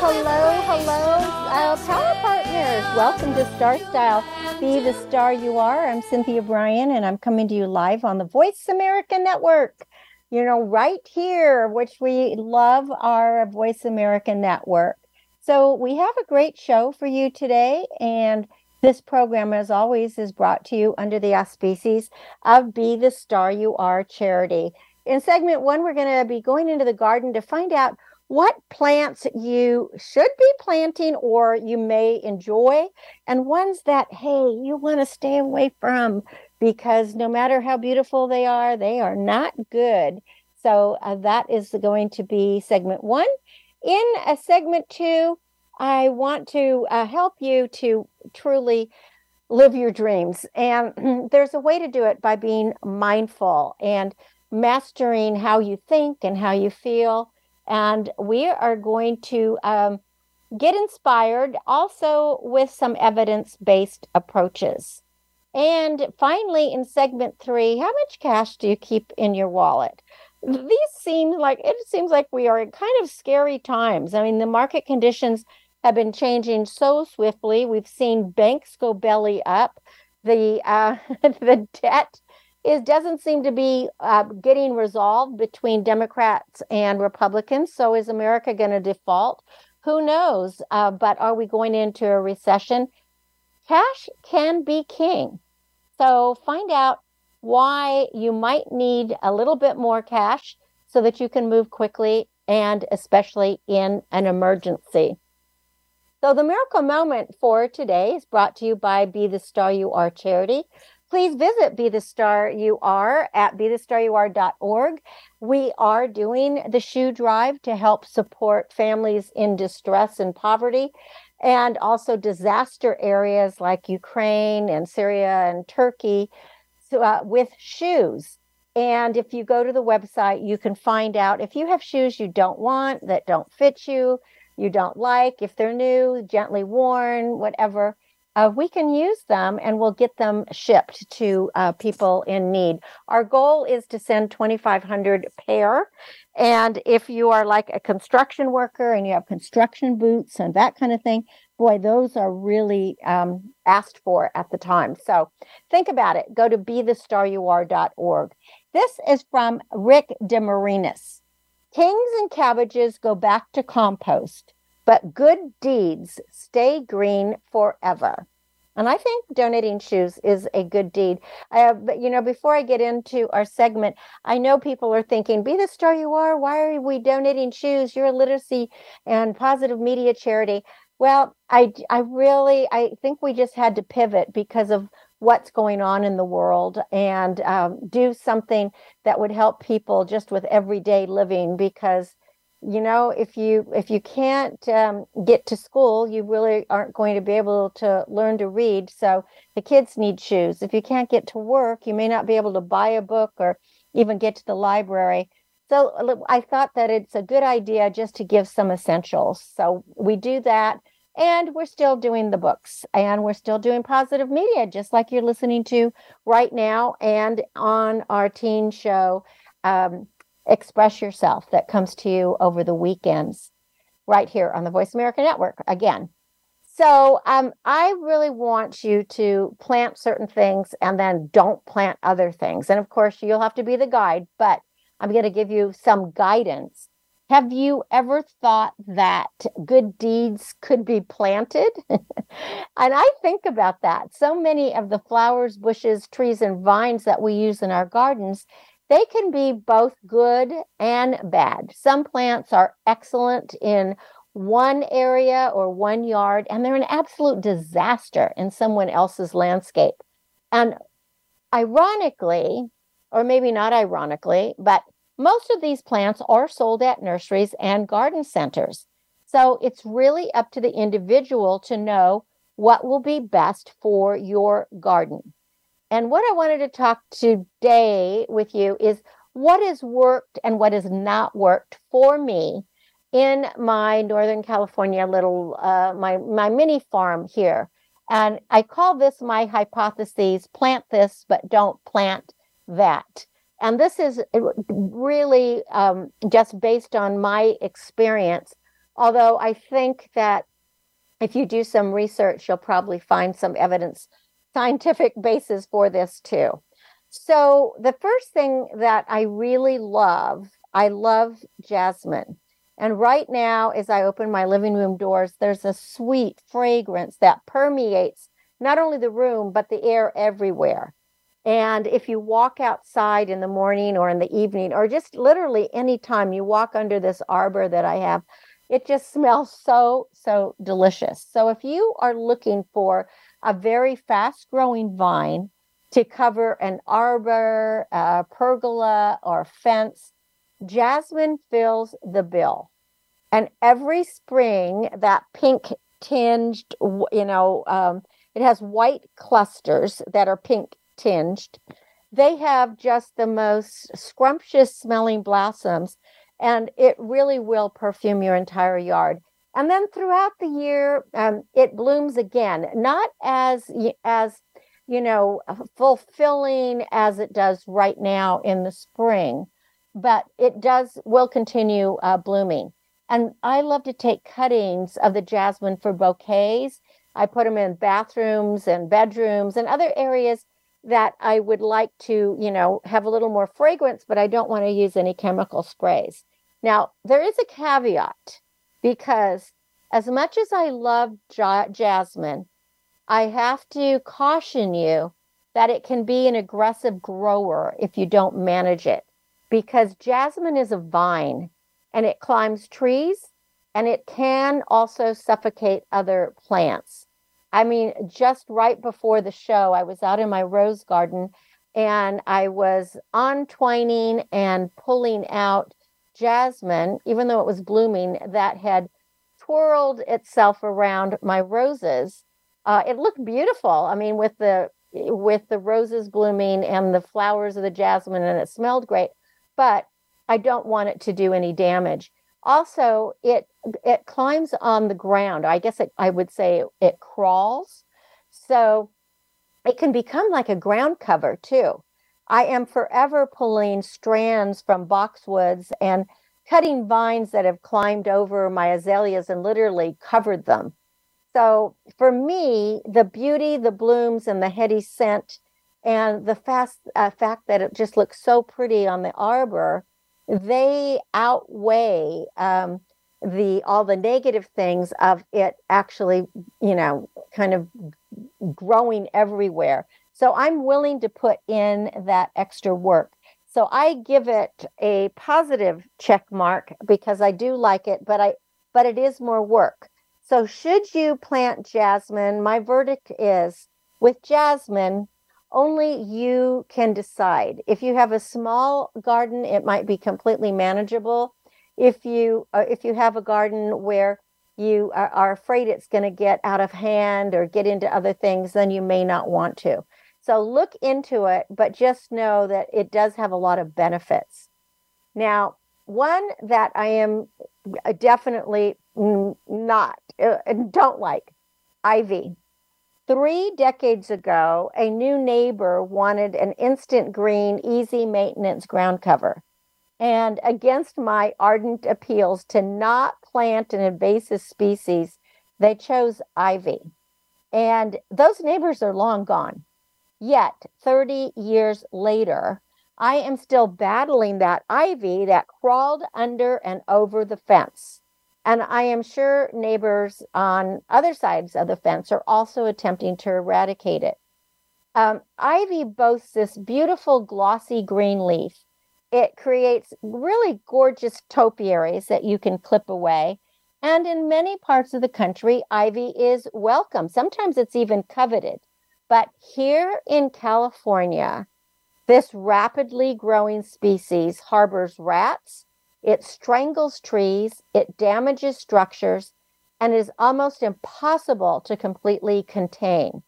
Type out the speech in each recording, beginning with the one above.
Hello, hello, uh, Power Partners. Welcome to Star Style. Be the star you are. I'm Cynthia Brian, and I'm coming to you live on the Voice America Network. You know, right here, which we love our Voice America Network. So, we have a great show for you today, and this program, as always, is brought to you under the auspices of Be the Star You Are charity. In segment one, we're going to be going into the garden to find out what plants you should be planting or you may enjoy, and ones that, hey, you want to stay away from because no matter how beautiful they are, they are not good. So uh, that is going to be segment one. In a segment two, I want to uh, help you to truly live your dreams. And there's a way to do it by being mindful and mastering how you think and how you feel and we are going to um, get inspired also with some evidence based approaches. And finally, in segment three, how much cash do you keep in your wallet? These seem like it seems like we are in kind of scary times. I mean, the market conditions have been changing so swiftly. We've seen banks go belly up. The uh, the debt it doesn't seem to be uh, getting resolved between Democrats and Republicans. So is America going to default? Who knows? Uh, but are we going into a recession? Cash can be king. So find out why you might need a little bit more cash so that you can move quickly and especially in an emergency. So the miracle moment for today is brought to you by Be the Star You Are charity please visit Be the Star You Are at BeTheStarYouAre.org. We are doing the shoe drive to help support families in distress and poverty and also disaster areas like Ukraine and Syria and Turkey so, uh, with shoes. And if you go to the website, you can find out if you have shoes you don't want, that don't fit you, you don't like, if they're new, gently worn, whatever uh, we can use them and we'll get them shipped to uh, people in need. Our goal is to send 2,500 pair. And if you are like a construction worker and you have construction boots and that kind of thing, boy, those are really um, asked for at the time. So think about it. Go to bethestaryouare.org. This is from Rick DeMarinis. Kings and cabbages go back to compost but good deeds stay green forever. And I think donating shoes is a good deed. Uh, but you know, before I get into our segment, I know people are thinking, "Be the star you are. Why are we donating shoes? You're a literacy and positive media charity." Well, I I really I think we just had to pivot because of what's going on in the world and um, do something that would help people just with everyday living because you know if you if you can't um, get to school you really aren't going to be able to learn to read. So the kids need shoes. If you can't get to work you may not be able to buy a book or even get to the library. So i thought that it's a good idea just to give some essentials. So we do that and we're still doing the books and we're still doing positive media just like you're listening to right now and on our teen show. Um, express yourself that comes to you over the weekends right here on the Voice America Network again. So um, I really want you to plant certain things and then don't plant other things. And of course, you'll have to be the guide, but I'm going to give you some guidance. Have you ever thought that good deeds could be planted? and I think about that. So many of the flowers, bushes, trees, and vines that we use in our gardens they can be both good and bad. Some plants are excellent in one area or one yard, and they're an absolute disaster in someone else's landscape. And ironically, or maybe not ironically, but most of these plants are sold at nurseries and garden centers. So it's really up to the individual to know what will be best for your garden. And what I wanted to talk today with you is what has worked and what has not worked for me in my Northern California little uh, my my mini farm here. And I call this my hypotheses: plant this, but don't plant that. And this is really um, just based on my experience. Although I think that if you do some research, you'll probably find some evidence, scientific basis for this too. So, the first thing that I really love, I love jasmine. And right now, as I open my living room doors, there's a sweet fragrance that permeates not only the room, but the air everywhere. And if you walk outside in the morning or in the evening, or just literally anytime you walk under this arbor that I have, it just smells so, so delicious. So if you are looking for a very fast growing vine to cover an arbor, a pergola, or fence, jasmine fills the bill. And every spring, that pink tinged, you know, um, it has white clusters that are pink tinged. They have just the most scrumptious smelling blossoms, and it really will perfume your entire yard. And then throughout the year, um, it blooms again, not as as you know fulfilling as it does right now in the spring, but it does will continue uh, blooming. And I love to take cuttings of the jasmine for bouquets. I put them in bathrooms and bedrooms and other areas that I would like to, you know, have a little more fragrance, but I don't want to use any chemical sprays. Now, there is a caveat because as much as I love ja- jasmine, I have to caution you that it can be an aggressive grower if you don't manage it because jasmine is a vine and it climbs trees and it can also suffocate other plants. I mean, just right before the show, I was out in my rose garden and I was untwining and pulling out jasmine, even though it was blooming, that had twirled itself around my roses. Uh, it looked beautiful. I mean, with the with the roses blooming and the flowers of the jasmine, and it smelled great. But I don't want it to do any damage. Also, it it climbs on the ground. I guess it, I would say it crawls. So it can become like a ground cover too. I am forever pulling strands from boxwoods and cutting vines that have climbed over my azaleas and literally covered them. So for me, the beauty, the blooms, and the heady scent, and the fast uh, fact that it just looks so pretty on the arbor, they outweigh um, the all the negative things of it actually, you know, kind of growing everywhere. So I'm willing to put in that extra work. So I give it a positive check mark because I do like it, but I but it is more work. So should you plant jasmine, my verdict is with jasmine, only you can decide. If you have a small garden, it might be completely manageable. If you uh, if you have a garden where you are, are afraid it's going to get out of hand or get into other things, then you may not want to. So look into it, but just know that it does have a lot of benefits. Now, one that I am uh, definitely not uh, don't like ivy. Three decades ago, a new neighbor wanted an instant green, easy maintenance ground cover. And against my ardent appeals to not plant an invasive species, they chose ivy. And those neighbors are long gone. Yet, 30 years later, I am still battling that ivy that crawled under and over the fence. And I am sure neighbors on other sides of the fence are also attempting to eradicate it. Um, ivy boasts this beautiful glossy green leaf. It creates really gorgeous topiaries that you can clip away. And in many parts of the country, ivy is welcome. Sometimes it's even coveted. But here in California, this rapidly growing species harbors rats, it strangles trees, it damages structures, and is almost impossible to completely contain.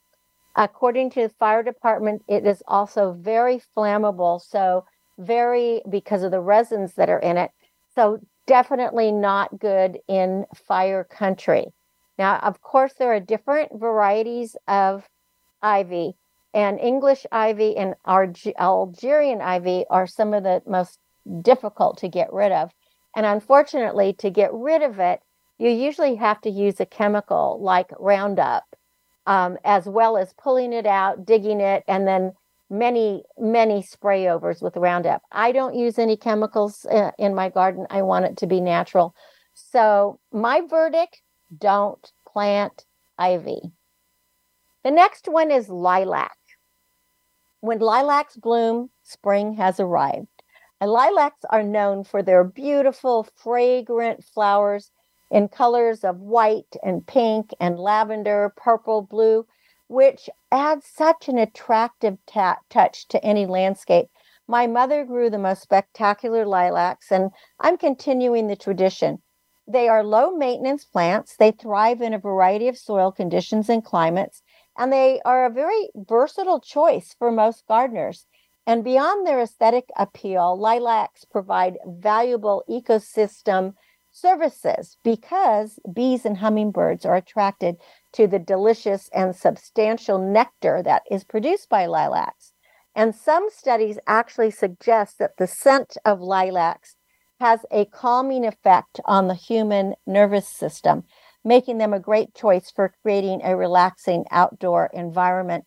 According to the fire department, it is also very flammable. So, very because of the resins that are in it. So, definitely not good in fire country. Now, of course, there are different varieties of ivy, and English ivy and Algerian ivy are some of the most difficult to get rid of. And unfortunately, to get rid of it, you usually have to use a chemical like Roundup, um, as well as pulling it out, digging it, and then many, many spray overs with Roundup. I don't use any chemicals uh, in my garden. I want it to be natural. So, my verdict don't plant ivy. The next one is lilac. When lilacs bloom, spring has arrived. And lilacs are known for their beautiful, fragrant flowers in colors of white and pink and lavender, purple, blue, which adds such an attractive ta- touch to any landscape. My mother grew the most spectacular lilacs, and I'm continuing the tradition. They are low maintenance plants. They thrive in a variety of soil conditions and climates, and they are a very versatile choice for most gardeners. And beyond their aesthetic appeal, lilacs provide valuable ecosystem services because bees and hummingbirds are attracted to the delicious and substantial nectar that is produced by lilacs. And some studies actually suggest that the scent of lilacs has a calming effect on the human nervous system, making them a great choice for creating a relaxing outdoor environment.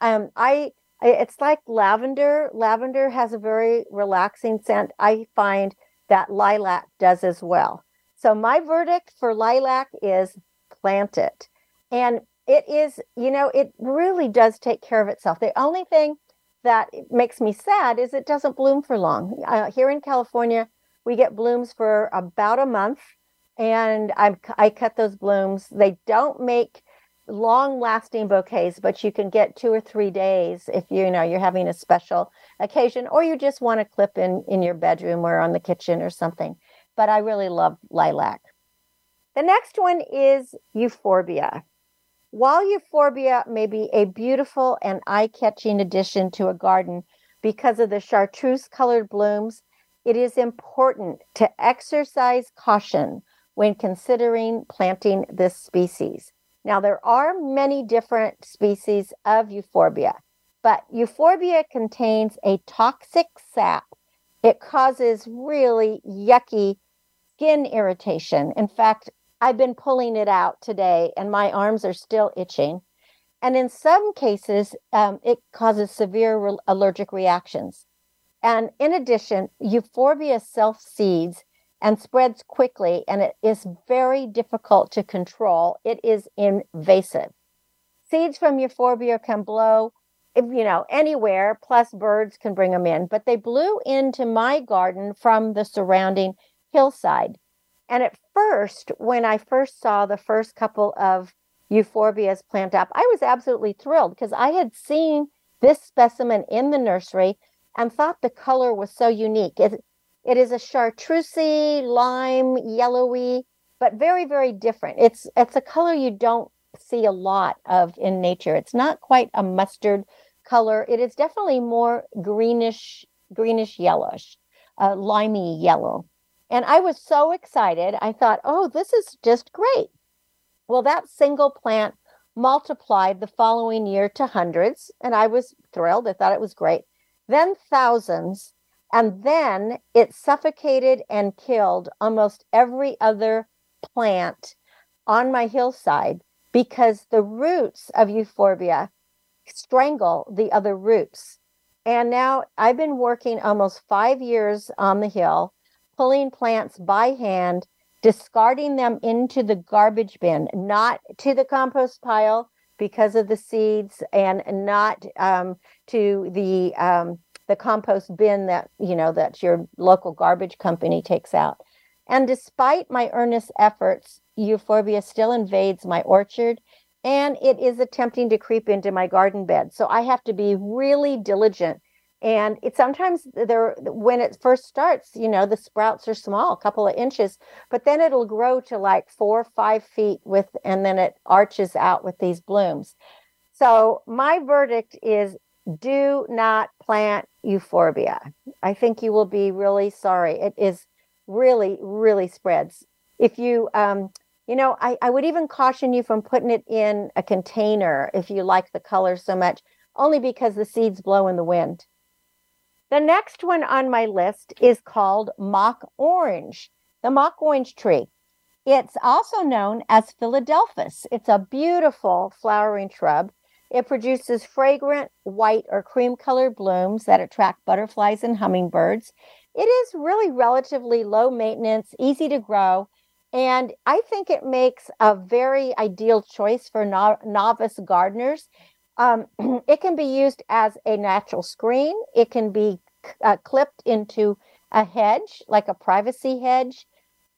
Um, I it's like lavender. Lavender has a very relaxing scent. I find that lilac does as well. So my verdict for lilac is plant it. And it is, you know, it really does take care of itself. The only thing that makes me sad is it doesn't bloom for long. Uh, here in California, we get blooms for about a month, and I, I cut those blooms. They don't make long lasting bouquets, but you can get two or three days if you know you're having a special occasion or you just want to clip in in your bedroom or on the kitchen or something but I really love lilac. The next one is euphorbia. While euphorbia may be a beautiful and eye catching addition to a garden because of the chartreuse colored blooms, it is important to exercise caution when considering planting this species. Now, there are many different species of euphorbia, but euphorbia contains a toxic sap. It causes really yucky skin irritation. In fact, I've been pulling it out today and my arms are still itching. And in some cases, um, it causes severe re- allergic reactions. And in addition, euphorbia self seeds and spreads quickly, and it is very difficult to control. It is invasive. Seeds from euphorbia can blow, you know, anywhere, plus birds can bring them in. But they blew into my garden from the surrounding hillside. And at first, when I first saw the first couple of euphorbias plant up, I was absolutely thrilled because I had seen this specimen in the nursery and thought the color was so unique. It, it is a chartreusey, lime, yellowy, but very, very different. It's it's a color you don't see a lot of in nature. It's not quite a mustard color. It is definitely more greenish, greenish yellowish, uh, limey yellow. And I was so excited. I thought, oh, this is just great. Well, that single plant multiplied the following year to hundreds, and I was thrilled. I thought it was great. Then thousands, and then it suffocated and killed almost every other plant on my hillside because the roots of euphorbia strangle the other roots. And now I've been working almost five years on the hill pulling plants by hand, discarding them into the garbage bin, not to the compost pile because of the seeds, and not um, to the um, the compost bin that you know that your local garbage company takes out. And despite my earnest efforts, euphorbia still invades my orchard and it is attempting to creep into my garden bed. So I have to be really diligent. And it sometimes there when it first starts, you know, the sprouts are small, a couple of inches, but then it'll grow to like four or five feet with, and then it arches out with these blooms. So my verdict is do not plant euphorbia. I think you will be really sorry. It is really, really spreads. If you um, you know, I, I would even caution you from putting it in a container if you like the color so much, only because the seeds blow in the wind. The next one on my list is called mock orange, the mock orange tree. It's also known as Philadelphus. It's a beautiful flowering shrub. It produces fragrant white or cream colored blooms that attract butterflies and hummingbirds. It is really relatively low maintenance, easy to grow, and I think it makes a very ideal choice for no- novice gardeners. Um, it can be used as a natural screen, it can be uh, clipped into a hedge, like a privacy hedge,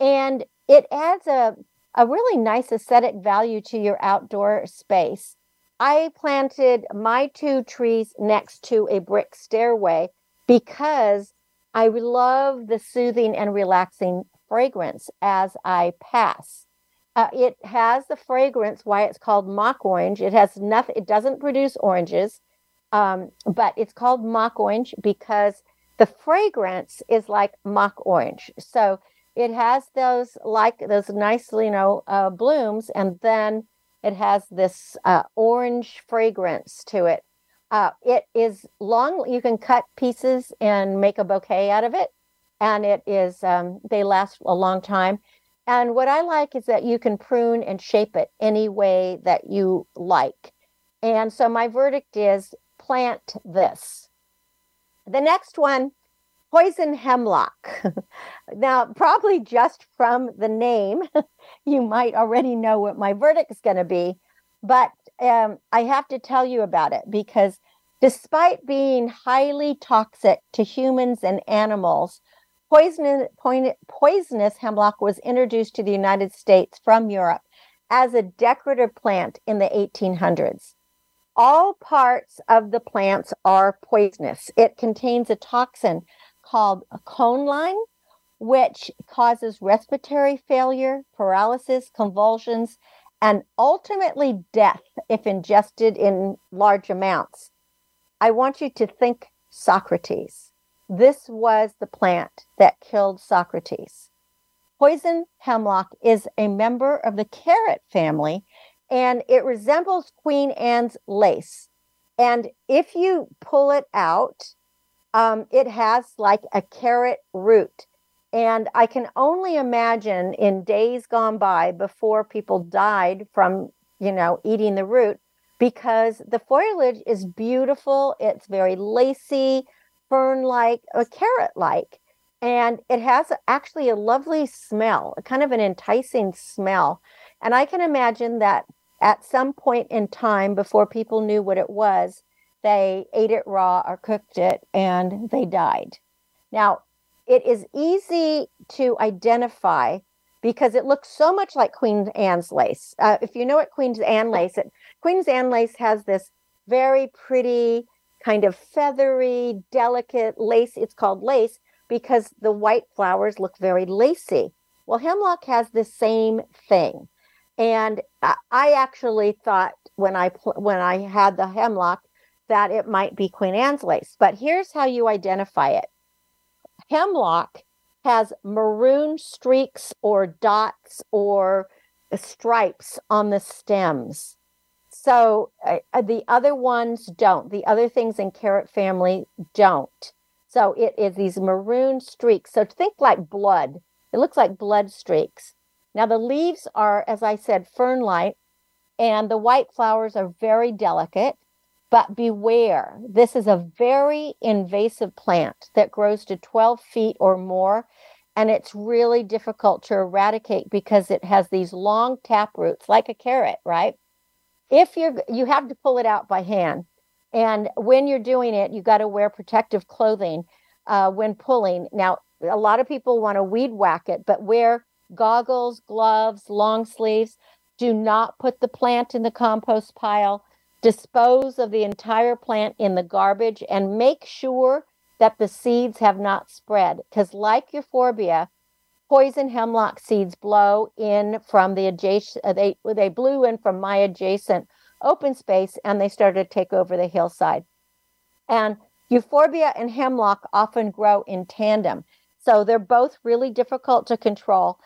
and it adds a, a really nice aesthetic value to your outdoor space. I planted my two trees next to a brick stairway because I love the soothing and relaxing fragrance as I pass. Uh, it has the fragrance, why it's called mock orange. It has nothing, it doesn't produce oranges, um, but it's called mock orange because the fragrance is like mock orange. So it has those like those nice, you know, uh, blooms, and then it has this uh, orange fragrance to it. Uh, it is long. You can cut pieces and make a bouquet out of it and it is um, they last a long time and what i like is that you can prune and shape it any way that you like and so my verdict is plant this the next one poison hemlock now probably just from the name you might already know what my verdict is going to be but um, i have to tell you about it because despite being highly toxic to humans and animals Poisonous, poisonous hemlock was introduced to the United States from Europe as a decorative plant in the 1800s. All parts of the plants are poisonous. It contains a toxin called a coniine, which causes respiratory failure, paralysis, convulsions, and ultimately death if ingested in large amounts. I want you to think Socrates. This was the plant that killed Socrates. Poison hemlock is a member of the carrot family and it resembles Queen Anne's lace. And if you pull it out, um, it has like a carrot root. And I can only imagine in days gone by before people died from, you know, eating the root because the foliage is beautiful. It's very lacy fern like, a carrot like. And it has actually a lovely smell, kind of an enticing smell. And I can imagine that at some point in time before people knew what it was, they ate it raw or cooked it and they died. Now, it is easy to identify because it looks so much like Queen Anne's lace. Uh, if you know what Queen Anne lace, it, Queen's Anne lace has this very pretty kind of feathery, delicate lace. It's called lace because the white flowers look very lacy. Well, hemlock has the same thing. And I actually thought when I when I had the hemlock that it might be Queen Anne's lace. But here's how you identify it. Hemlock has maroon streaks or dots or stripes on the stems. So uh, uh, the other ones don't. The other things in carrot family don't. So it is these maroon streaks. So think like blood. It looks like blood streaks. Now the leaves are, as I said, fern-like, and the white flowers are very delicate. But beware, this is a very invasive plant that grows to 12 feet or more. And it's really difficult to eradicate because it has these long tap roots, like a carrot, right? if you're you have to pull it out by hand and when you're doing it you got to wear protective clothing uh, when pulling now a lot of people want to weed whack it, but wear goggles, gloves, long sleeves. Do not put the plant in the compost pile. Dispose of the entire plant in the garbage and make sure that the seeds have not spread. Because, like euphorbia, poison hemlock seeds blow in from the adjacent, uh, they, they blew in from my adjacent open space and they started to take over the hillside. And euphorbia and hemlock often grow in tandem. So they're both really difficult to control.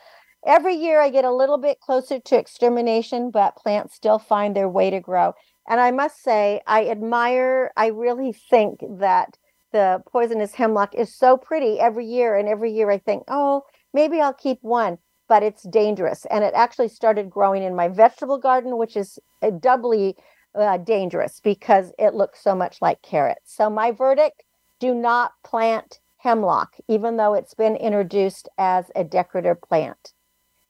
Every year I get a little bit closer to extermination, but plants still find their way to grow. And I must say, I admire, I really think that the poisonous hemlock is so pretty every year. And every year I think, oh, maybe I'll keep one, but it's dangerous. And it actually started growing in my vegetable garden, which is uh, doubly uh, dangerous because it looks so much like carrots. So, my verdict do not plant hemlock, even though it's been introduced as a decorative plant.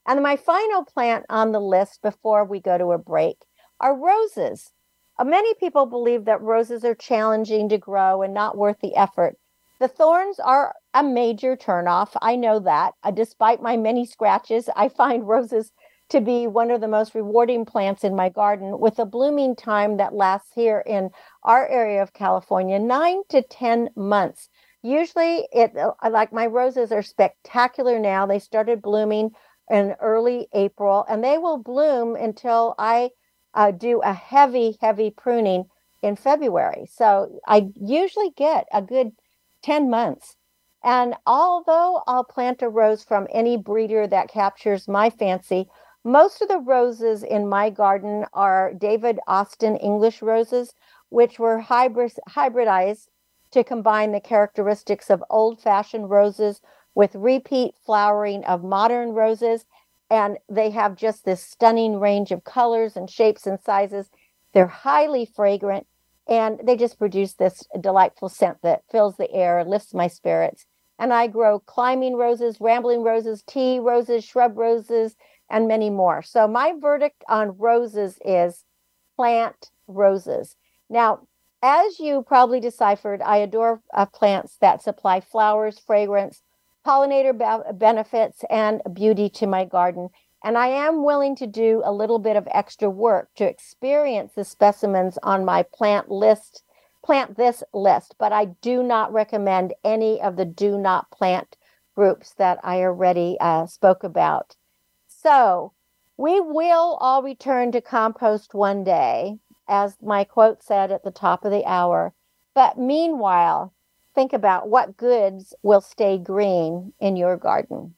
And my final plant on the list before we go to a break are roses. Uh, many people believe that roses are challenging to grow and not worth the effort. The thorns are a major turnoff. I know that. Uh, despite my many scratches, I find roses to be one of the most rewarding plants in my garden with a blooming time that lasts here in our area of California, nine to 10 months. Usually, it uh, like my roses are spectacular now. They started blooming in early April and they will bloom until I uh, do a heavy, heavy pruning in February. So I usually get a good 10 months. And although I'll plant a rose from any breeder that captures my fancy, most of the roses in my garden are David Austin English roses, which were hybridized to combine the characteristics of old fashioned roses with repeat flowering of modern roses. And they have just this stunning range of colors and shapes and sizes. They're highly fragrant and they just produce this delightful scent that fills the air, lifts my spirits. And I grow climbing roses, rambling roses, tea roses, shrub roses, and many more. So my verdict on roses is plant roses. Now, as you probably deciphered, I adore uh, plants that supply flowers, fragrance, pollinator be- benefits, and beauty to my garden. And I am willing to do a little bit of extra work to experience the specimens on my plant list, plant this list, but I do not recommend any of the do not plant groups that I already uh, spoke about. So we will all return to compost one day, as my quote said at the top of the hour. But meanwhile, think about what goods will stay green in your garden.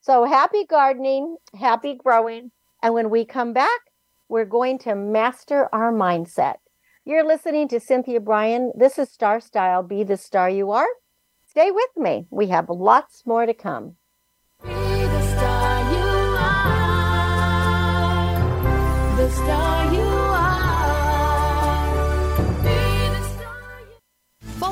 So happy gardening, happy growing. And when we come back, we're going to master our mindset. You're listening to Cynthia Brian. This is Star Style Be the Star You Are. Stay with me. We have lots more to come.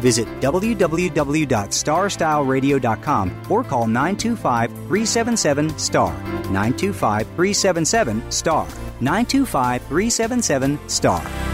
Visit www.starstyleradio.com or call 925 377 STAR. 925 377 STAR. 925 377 STAR.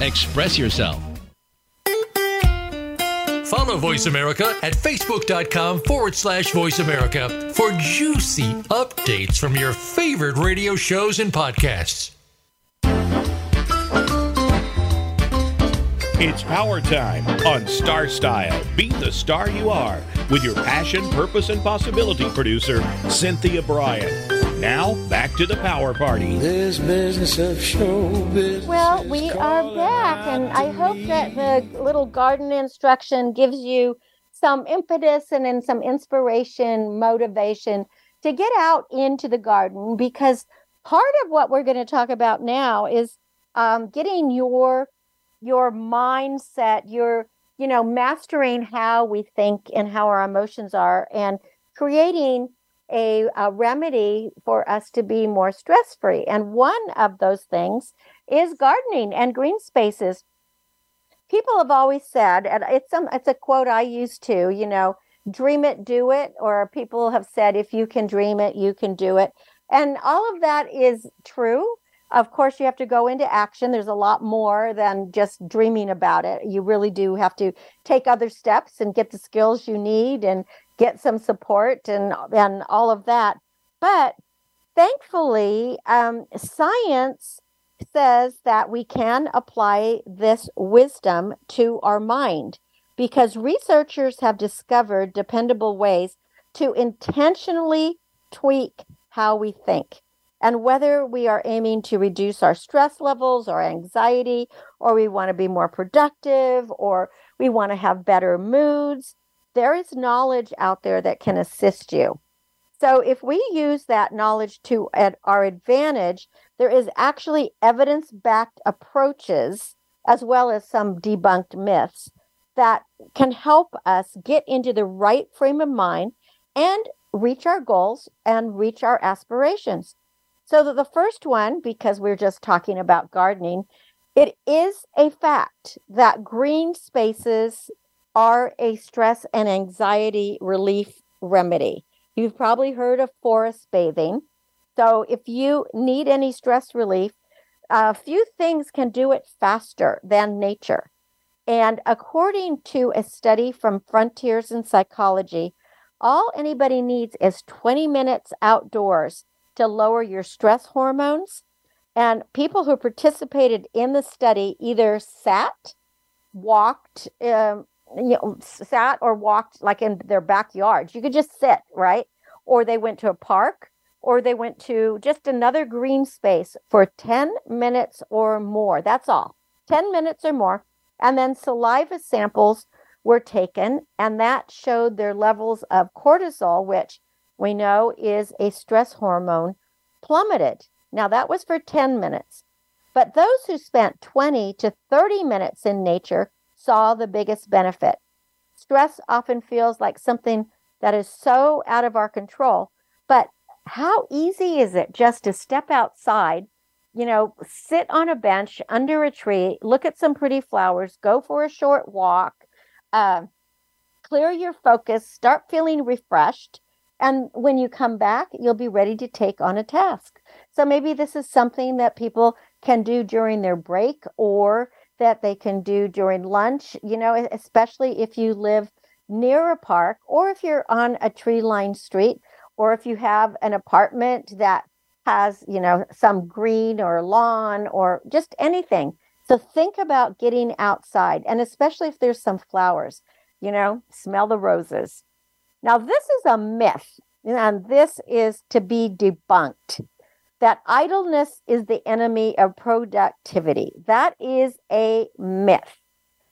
express yourself. Follow Voice America at facebook.com forward slash voice America for juicy updates from your favorite radio shows and podcasts. It's power time on Star Style. Be the star you are with your passion, purpose, and possibility producer, Cynthia Brian. Now, back to the power party. This business of show business. Well, we are back, and I hope that the little garden instruction gives you some impetus and then some inspiration, motivation to get out into the garden because part of what we're going to talk about now is um, getting your your mindset, your you know mastering how we think and how our emotions are, and creating a, a remedy for us to be more stress free. And one of those things is gardening and green spaces. People have always said, and it's some it's a quote I used to, you know, dream it, do it, or people have said, if you can dream it, you can do it. And all of that is true. Of course, you have to go into action. There's a lot more than just dreaming about it. You really do have to take other steps and get the skills you need and get some support and and all of that. But thankfully, um, science says that we can apply this wisdom to our mind because researchers have discovered dependable ways to intentionally tweak how we think. And whether we are aiming to reduce our stress levels or anxiety, or we want to be more productive, or we want to have better moods, there is knowledge out there that can assist you. So if we use that knowledge to at our advantage, there is actually evidence-backed approaches as well as some debunked myths that can help us get into the right frame of mind and reach our goals and reach our aspirations. So the first one, because we're just talking about gardening, it is a fact that green spaces are a stress and anxiety relief remedy. You've probably heard of forest bathing. So if you need any stress relief, a few things can do it faster than nature. And according to a study from Frontiers in Psychology, all anybody needs is 20 minutes outdoors to lower your stress hormones. And people who participated in the study either sat, walked, um, you know, sat or walked like in their backyards. You could just sit, right? Or they went to a park or they went to just another green space for 10 minutes or more. That's all. 10 minutes or more. And then saliva samples were taken, and that showed their levels of cortisol, which we know is a stress hormone, plummeted. Now, that was for 10 minutes. But those who spent 20 to 30 minutes in nature saw the biggest benefit. Stress often feels like something that is so out of our control. But how easy is it just to step outside, you know, sit on a bench under a tree, look at some pretty flowers, go for a short walk, uh, clear your focus, start feeling refreshed, and when you come back, you'll be ready to take on a task. So maybe this is something that people can do during their break or that they can do during lunch, you know, especially if you live near a park or if you're on a tree lined street or if you have an apartment that has, you know, some green or lawn or just anything. So think about getting outside and especially if there's some flowers, you know, smell the roses. Now, this is a myth, and this is to be debunked that idleness is the enemy of productivity. That is a myth.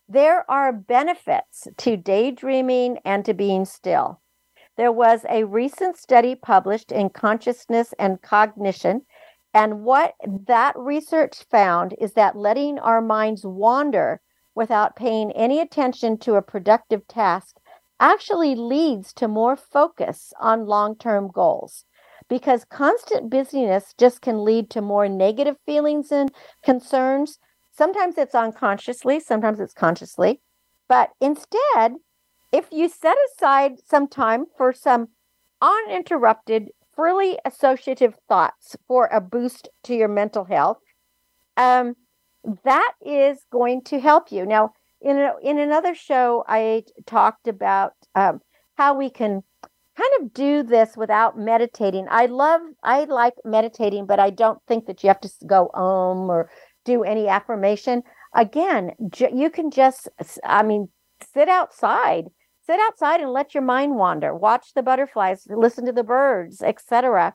There are benefits to daydreaming and to being still. There was a recent study published in Consciousness and Cognition, And what that research found is that letting our minds wander without paying any attention to a productive task actually leads to more focus on long term goals because constant busyness just can lead to more negative feelings and concerns. Sometimes it's unconsciously, sometimes it's consciously. But instead, if you set aside some time for some uninterrupted freely associative thoughts for a boost to your mental health, um, that is going to help you. Now, in a, in another show, I talked about um, how we can kind of do this without meditating. I love, I like meditating, but I don't think that you have to go om or do any affirmation. Again, you can just, I mean, sit outside sit outside and let your mind wander watch the butterflies listen to the birds etc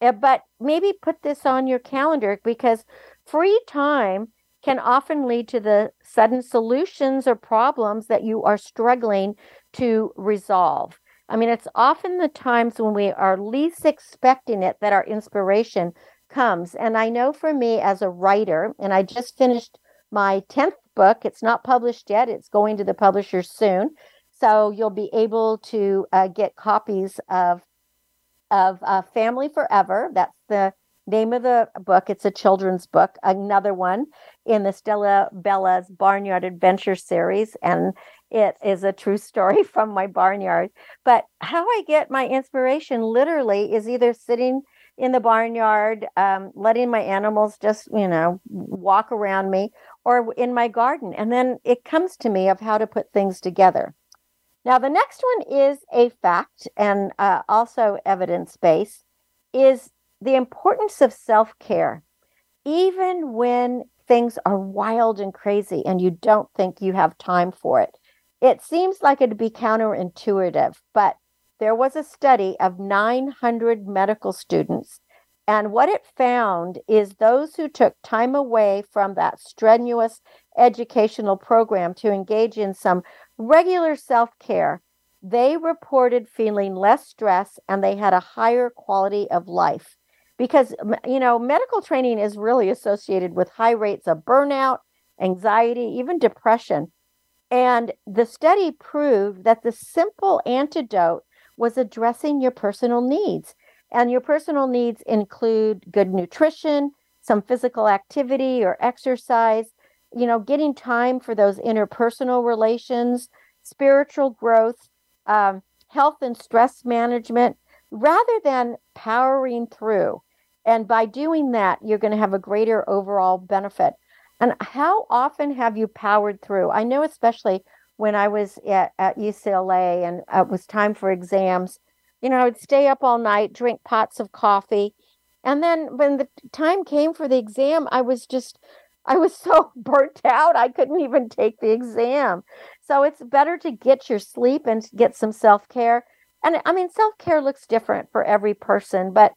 eh, but maybe put this on your calendar because free time can often lead to the sudden solutions or problems that you are struggling to resolve i mean it's often the times when we are least expecting it that our inspiration comes and i know for me as a writer and i just finished my 10th book it's not published yet it's going to the publisher soon so you'll be able to uh, get copies of of uh, Family Forever. That's the name of the book. It's a children's book. Another one in the Stella Bella's Barnyard Adventure series, and it is a true story from my barnyard. But how I get my inspiration literally is either sitting in the barnyard, um, letting my animals just, you know, walk around me, or in my garden. And then it comes to me of how to put things together. Now, the next one is a fact and uh, also evidence based is the importance of self care. Even when things are wild and crazy and you don't think you have time for it, it seems like it'd be counterintuitive, but there was a study of 900 medical students. And what it found is those who took time away from that strenuous educational program to engage in some regular self care, they reported feeling less stress and they had a higher quality of life. Because, you know, medical training is really associated with high rates of burnout, anxiety, even depression. And the study proved that the simple antidote was addressing your personal needs. And your personal needs include good nutrition, some physical activity or exercise, you know, getting time for those interpersonal relations, spiritual growth, um, health and stress management, rather than powering through. And by doing that, you're going to have a greater overall benefit. And how often have you powered through? I know, especially when I was at, at UCLA and uh, it was time for exams, you know, I would stay up all night, drink pots of coffee. And then when the time came for the exam, I was just I was so burnt out, I couldn't even take the exam. So it's better to get your sleep and get some self care. And I mean, self care looks different for every person, but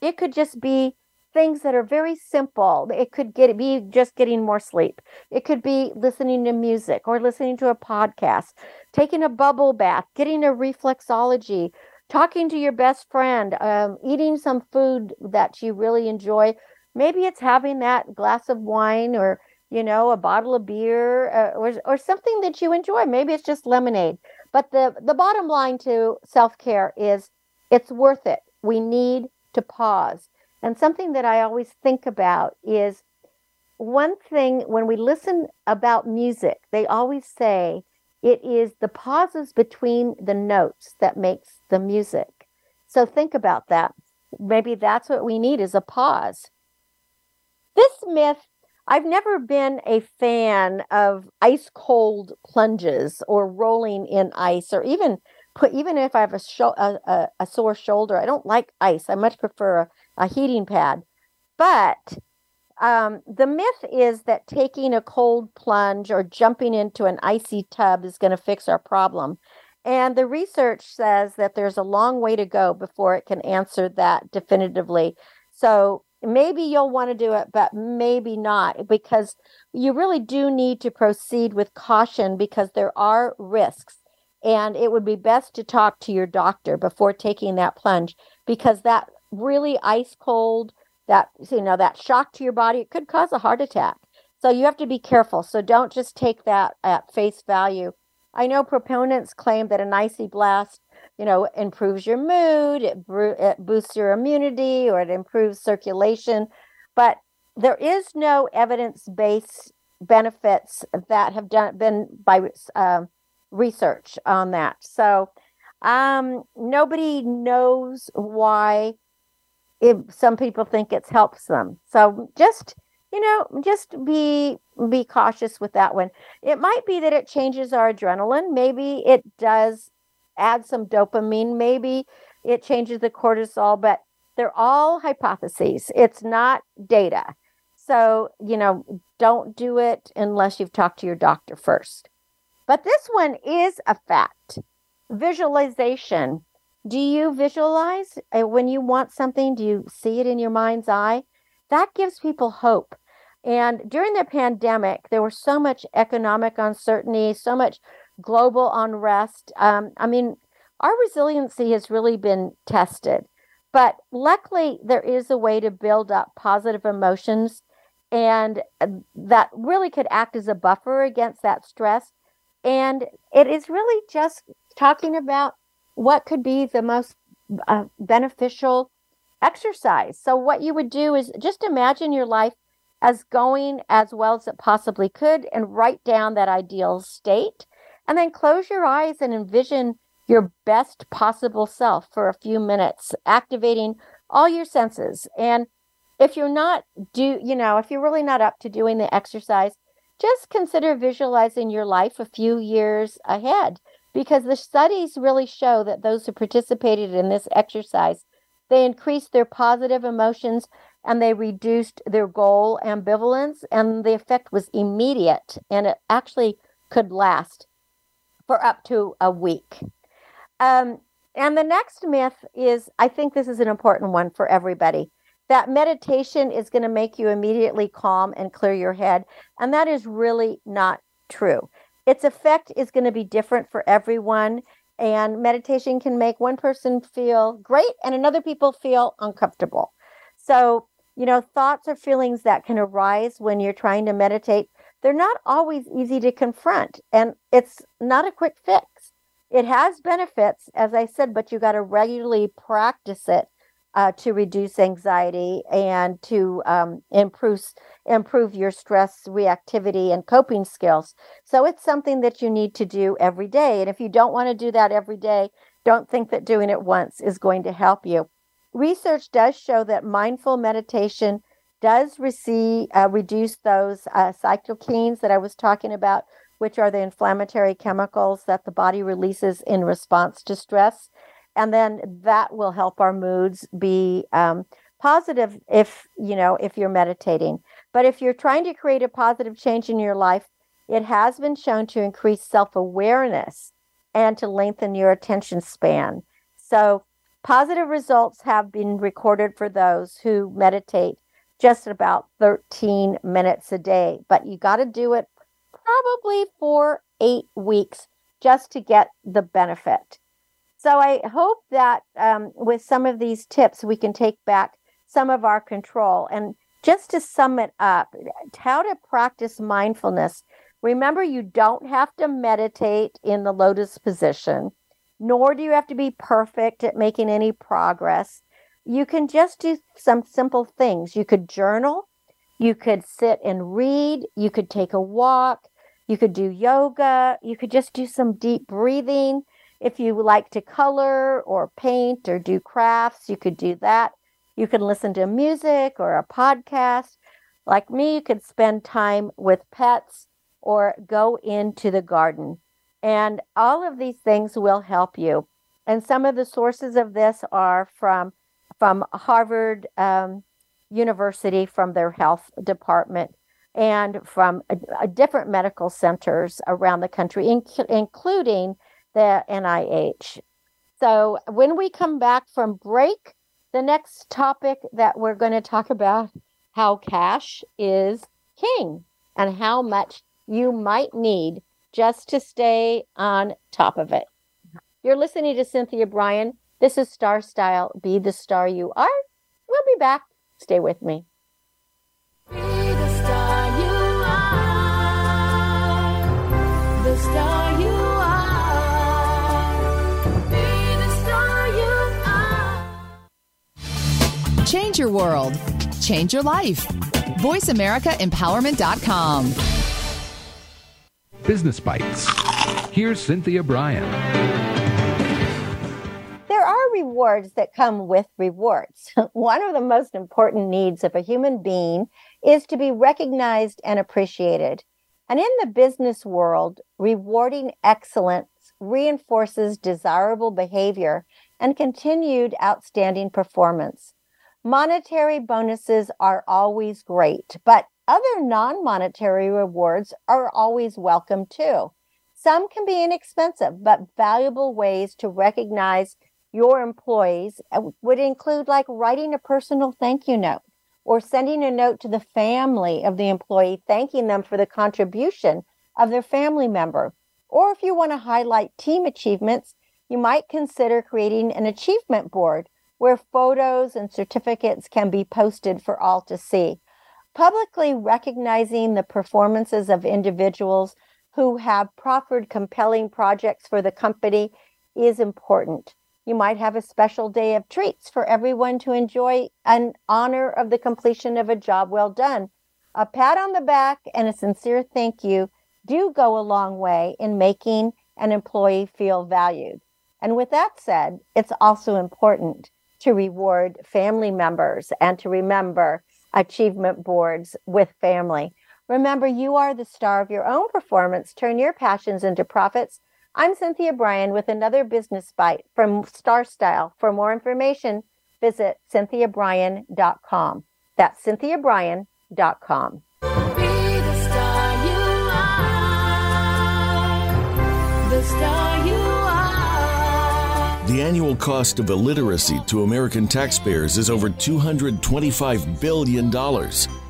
it could just be things that are very simple. It could get be just getting more sleep. It could be listening to music or listening to a podcast, taking a bubble bath, getting a reflexology, talking to your best friend, um, eating some food that you really enjoy. Maybe it's having that glass of wine or you know a bottle of beer uh, or or something that you enjoy. Maybe it's just lemonade. But the the bottom line to self-care is it's worth it. We need to pause and something that i always think about is one thing when we listen about music they always say it is the pauses between the notes that makes the music. So think about that. Maybe that's what we need is a pause. This myth, I've never been a fan of ice cold plunges or rolling in ice or even put even if I have a, sho- a, a, a, sore shoulder, I don't like ice. I much prefer a, heating pad. But um, the myth is that taking a cold plunge or jumping into an icy tub is going to fix our problem. And the research says that there's a long way to go before it can answer that definitively. So maybe you'll want to do it, but maybe not because you really do need to proceed with caution because there are risks. And it would be best to talk to your doctor before taking that plunge because that really ice cold, that you know that shock to your body it could cause a heart attack. So you have to be careful. So don't just take that at face value. I know proponents claim that an icy blast you know improves your mood it, it boosts your immunity or it improves circulation but there is no evidence-based benefits that have done been by uh, research on that. So um, nobody knows why if some people think it helps them. So just you know, just be be cautious with that one. It might be that it changes our adrenaline. Maybe it does add some dopamine. Maybe it changes the cortisol, but they're all hypotheses. It's not data. So, you know, don't do it unless you've talked to your doctor first. But this one is a fact. Visualization. Do you visualize uh, when you want something? Do you see it in your mind's eye? That gives people hope. And during the pandemic, there was so much economic uncertainty, so much global unrest. Um, I mean, our resiliency has really been tested. But luckily, there is a way to build up positive emotions, and uh, that really could act as a buffer against that stress. And it is really just talking about what could be the most uh, beneficial exercise. So, what you would do is just imagine your life as going as well as it possibly could and write down that ideal state. And then close your eyes and envision your best possible self for a few minutes, activating all your senses. And if you're not do, you know, if you're really not up to doing the exercise, just consider visualizing your life a few years ahead because the studies really show that those who participated in this exercise they increased their positive emotions and they reduced their goal ambivalence and the effect was immediate and it actually could last for up to a week. Um, and the next myth is i think this is an important one for everybody that meditation is going to make you immediately calm and clear your head and that is really not true its effect is going to be different for everyone. And meditation can make one person feel great and another people feel uncomfortable. So, you know, thoughts or feelings that can arise when you're trying to meditate, they're not always easy to confront. And it's not a quick fix. It has benefits, as I said, but you got to regularly practice it uh, to reduce anxiety and to um, improve improve your stress reactivity and coping skills. So it's something that you need to do every day. And if you don't want to do that every day, don't think that doing it once is going to help you. Research does show that mindful meditation does receive, uh, reduce those uh, cytokines that I was talking about, which are the inflammatory chemicals that the body releases in response to stress and then that will help our moods be um, positive if you know if you're meditating. But if you're trying to create a positive change in your life it has been shown to increase self-awareness and to lengthen your attention span. So positive results have been recorded for those who meditate just about 13 minutes a day. But you got to do it probably for eight weeks just to get the benefit so I hope that um, with some of these tips, we can take back some of our control. And just to sum it up, how to practice mindfulness. Remember, you don't have to meditate in the lotus position, nor do you have to be perfect at making any progress. You can just do some simple things. You could journal, you could sit and read, you could take a walk, you could do yoga, you could just do some deep breathing if you like to color or paint or do crafts, you could do that. You can listen to music or a podcast. Like me, you could spend time with pets or go into the garden. And all of these things will help you. And some of the sources of this are from from Harvard um, University, from their health department, and from a, a different medical centers around the country, inc- including the NIH. So when we come back from break, the next topic that we're going to talk about how cash is king and how much you might need just to stay on top of it. You're listening to Cynthia Brian. This is Star Style. Be the star you are. We'll be back Stay with me. Change your world. Change your life. VoiceAmericaEmpowerment.com. Business Bites. Here's Cynthia Brian. There are rewards that come with rewards. One of the most important needs of a human being is to be recognized and appreciated. And in the business world, rewarding excellence reinforces desirable behavior and continued outstanding performance. Monetary bonuses are always great, but other non monetary rewards are always welcome too. Some can be inexpensive, but valuable ways to recognize your employees uh, would include like writing a personal thank you note or sending a note to the family of the employee thanking them for the contribution of their family member. Or if you want to highlight team achievements, you might consider creating an achievement board where photos and certificates can be posted for all to see. Publicly recognizing the performances of individuals who have proffered compelling projects for the company is important. You might have a special day of treats for everyone to enjoy an honor of the completion of a job well done. A pat on the back and a sincere thank you do go a long way in making an employee feel valued. And with that said, it's also important to reward family members and to remember achievement boards with family. Remember, you are the star of your own performance. Turn your passions into profits. I'm Cynthia Brian with another business bite from Star Style. For more information, visit cynthiabrian.com. That's cynthiabrian.com. The annual cost of illiteracy to American taxpayers is over $225 billion.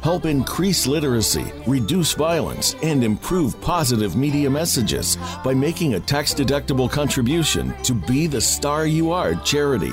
Help increase literacy, reduce violence, and improve positive media messages by making a tax deductible contribution to Be the Star You Are charity.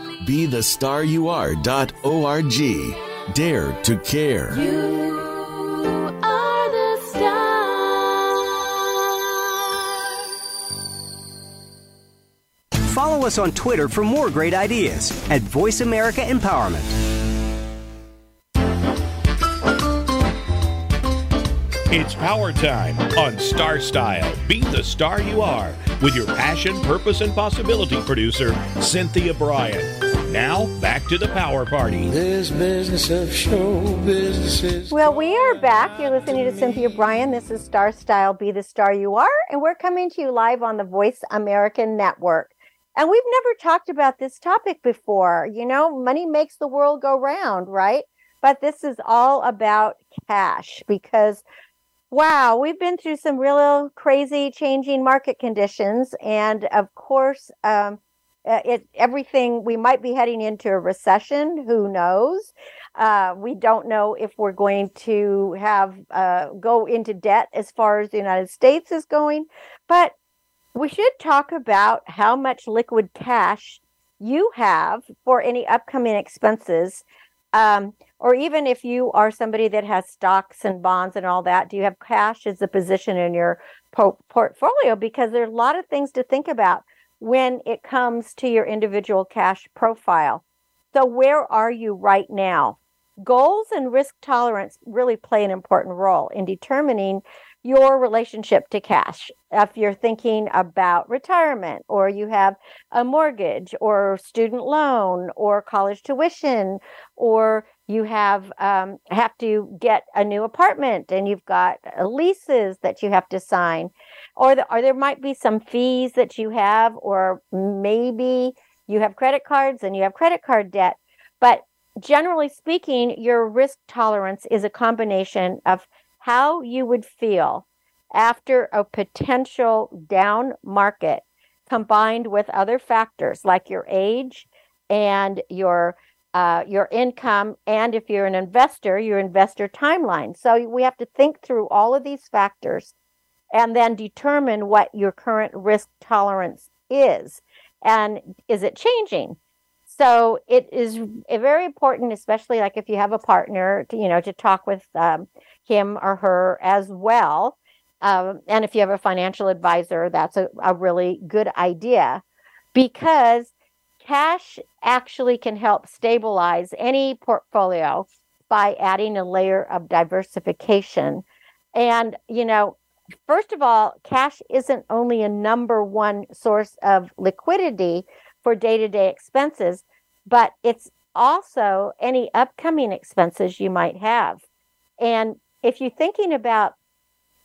Be the star you are.org. Dare to care. You are the star. Follow us on Twitter for more great ideas at Voice America Empowerment. It's power time on Star Style. Be the star you are with your passion, purpose, and possibility producer, Cynthia Brian. Now, back to the power party. This business of show business is Well, we are back. You're listening to Cynthia Brian. This is Star Style Be the Star You Are, and we're coming to you live on the Voice American Network. And we've never talked about this topic before. You know, money makes the world go round, right? But this is all about cash because wow, we've been through some real crazy changing market conditions. And of course, um, it everything we might be heading into a recession who knows? Uh, we don't know if we're going to have uh, go into debt as far as the united states is going but we should talk about how much liquid cash you have for any upcoming expenses um, or even if you are somebody that has stocks and bonds and all that do you have cash as a position in your po- portfolio? Because there are a lot of things to think about when it comes to your individual cash profile. So, where are you right now? Goals and risk tolerance really play an important role in determining your relationship to cash. If you're thinking about retirement, or you have a mortgage, or student loan, or college tuition, or you have um, have to get a new apartment and you've got uh, leases that you have to sign or, the, or there might be some fees that you have or maybe you have credit cards and you have credit card debt. But generally speaking, your risk tolerance is a combination of how you would feel after a potential down market combined with other factors like your age and your uh, your income and if you're an investor your investor timeline. So we have to think through all of these factors and then determine what your current risk tolerance is. And is it changing? So it is very important especially like if you have a partner to, you know to talk with um, him or her as well. Um, and if you have a financial advisor that's a, a really good idea. Because cash actually can help stabilize any portfolio by adding a layer of diversification and you know first of all, cash isn't only a number one source of liquidity for day to day expenses, but it's also any upcoming expenses you might have. And if you're thinking about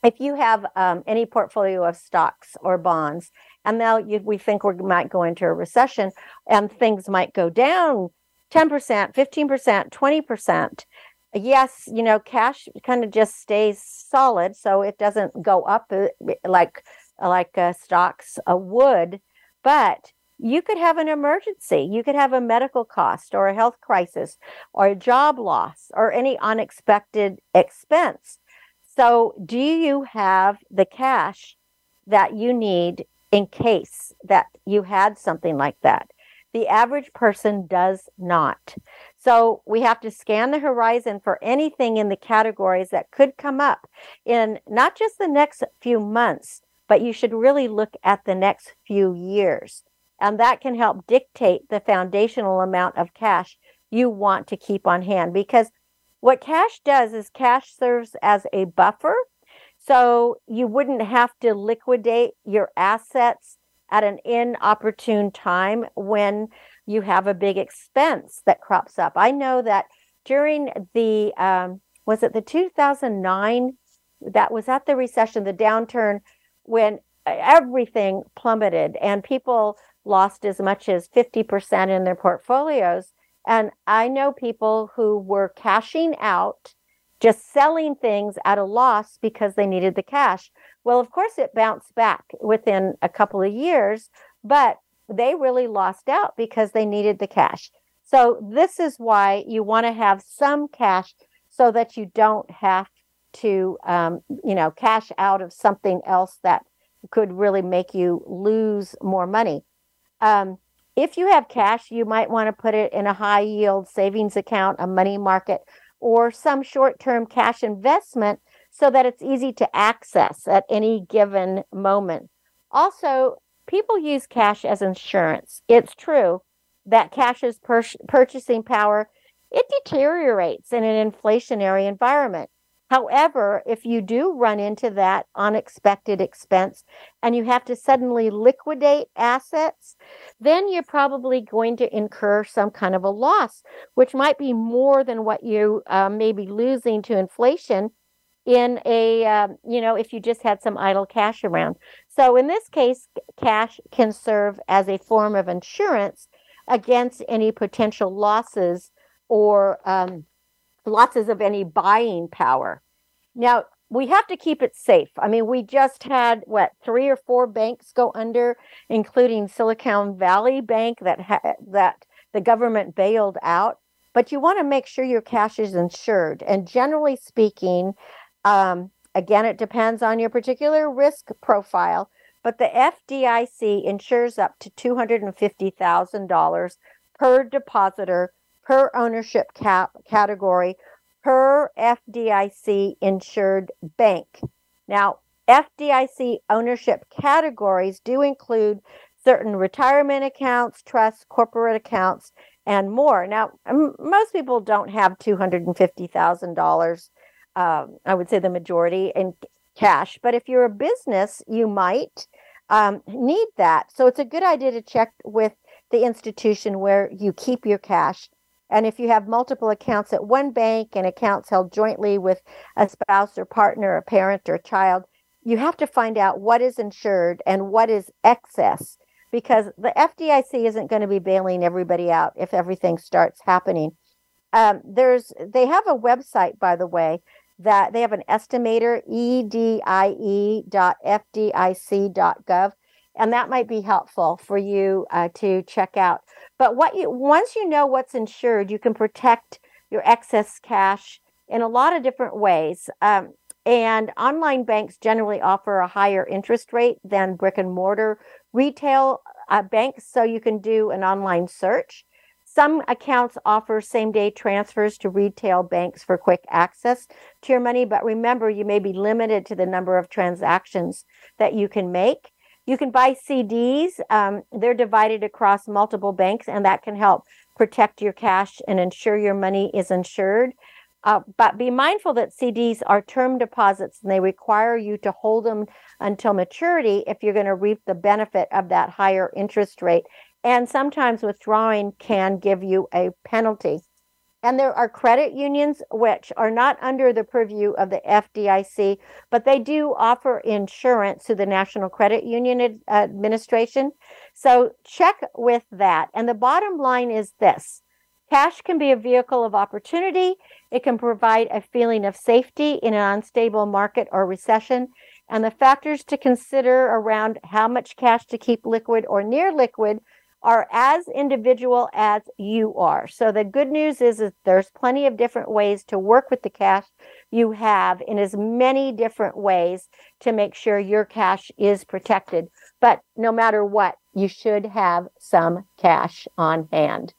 if you have um, any portfolio of stocks or bonds, and now you, we think we might go into a recession and things might go down 10%, 15%, 20%, yes, you know, cash kind of just stays solid, so it doesn't go up uh, like like uh, stocks uh, would. But you could have an emergency. You could have a medical cost or a health crisis or a job loss or any unexpected expense. So, do you have the cash that you need in case that you had something like that? The average person does not. So we have to scan the horizon for anything in the categories that could come up in not just the next few months, but you should really look at the next few years. And that can help dictate the foundational amount of cash you want to keep on hand because what cash does is cash serves as a buffer. So you wouldn't have to liquidate your assets at an inopportune time when you have a big expense that crops up. I know that during the um, was it the 2009 that was at the recession, the downturn when everything plummeted and people lost as much as 50% in their portfolios. And I know people who were cashing out, just selling things at a loss because they needed the cash. Well, of course, it bounced back within a couple of years, but they really lost out because they needed the cash. So this is why you want to have some cash so that you don't have to, um, you know, cash out of something else that could really make you lose more money. Um, if you have cash, you might want to put it in a high yield savings account, a money market, or some short term cash investment so that it's easy to access at any given moment. Also, people use cash as insurance. It's true that cash's pur- purchasing power it deteriorates in an inflationary environment. However, if you do run into that unexpected expense and you have to suddenly liquidate assets, then you're probably going to incur some kind of a loss, which might be more than what you uh, may be losing to inflation in a, uh, you know, if you just had some idle cash around. So in this case, cash can serve as a form of insurance against any potential losses or um, losses of any buying power. Now, we have to keep it safe. I mean, we just had what three or four banks go under, including Silicon Valley Bank that ha- that the government bailed out. But you want to make sure your cash is insured. And generally speaking, um, Again, it depends on your particular risk profile, but the FDIC insures up to $250,000 per depositor, per ownership cap category, per FDIC insured bank. Now, FDIC ownership categories do include certain retirement accounts, trusts, corporate accounts, and more. Now, m- most people don't have $250,000 um, I would say the majority in cash. But if you're a business, you might um, need that. So it's a good idea to check with the institution where you keep your cash. And if you have multiple accounts at one bank and accounts held jointly with a spouse or partner, a parent or child, you have to find out what is insured and what is excess because the FDIC isn't going to be bailing everybody out if everything starts happening. Um, there's they have a website, by the way, that they have an estimator, E And that might be helpful for you uh, to check out. But what you once you know what's insured, you can protect your excess cash in a lot of different ways. Um, and online banks generally offer a higher interest rate than brick and mortar retail uh, banks, so you can do an online search. Some accounts offer same day transfers to retail banks for quick access to your money, but remember, you may be limited to the number of transactions that you can make. You can buy CDs, um, they're divided across multiple banks, and that can help protect your cash and ensure your money is insured. Uh, but be mindful that CDs are term deposits and they require you to hold them until maturity if you're going to reap the benefit of that higher interest rate. And sometimes withdrawing can give you a penalty. And there are credit unions which are not under the purview of the FDIC, but they do offer insurance to the National Credit Union Ad- Administration. So check with that. And the bottom line is this cash can be a vehicle of opportunity, it can provide a feeling of safety in an unstable market or recession. And the factors to consider around how much cash to keep liquid or near liquid are as individual as you are. So the good news is, is there's plenty of different ways to work with the cash you have in as many different ways to make sure your cash is protected. But no matter what, you should have some cash on hand.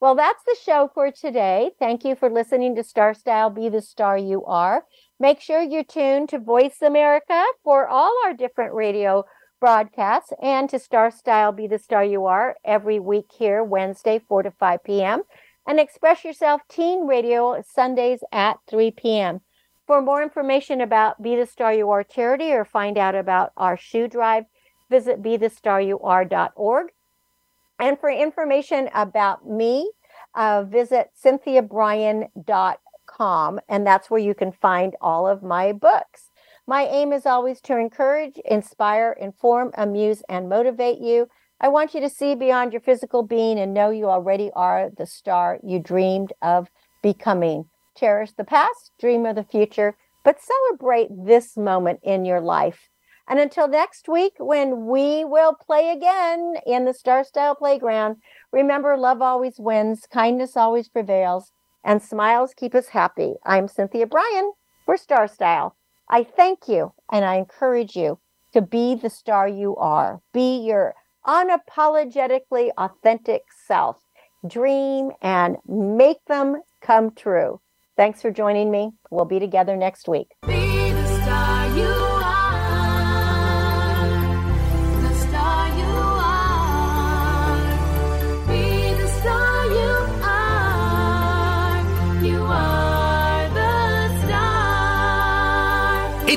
Well, that's the show for today. Thank you for listening to Star Style Be the Star You Are. Make sure you're tuned to Voice America for all our different radio broadcasts and to Star Style Be the Star You Are every week here, Wednesday, 4 to 5 p.m. And Express Yourself Teen Radio Sundays at 3 p.m. For more information about Be the Star You Are charity or find out about our shoe drive, visit BeTheStarYouAre.org. And for information about me, uh, visit cynthiabrian.com, and that's where you can find all of my books. My aim is always to encourage, inspire, inform, amuse, and motivate you. I want you to see beyond your physical being and know you already are the star you dreamed of becoming. Cherish the past, dream of the future, but celebrate this moment in your life. And until next week, when we will play again in the Star Style Playground, remember love always wins, kindness always prevails, and smiles keep us happy. I'm Cynthia Brian for Star Style. I thank you and I encourage you to be the star you are. Be your unapologetically authentic self. Dream and make them come true. Thanks for joining me. We'll be together next week.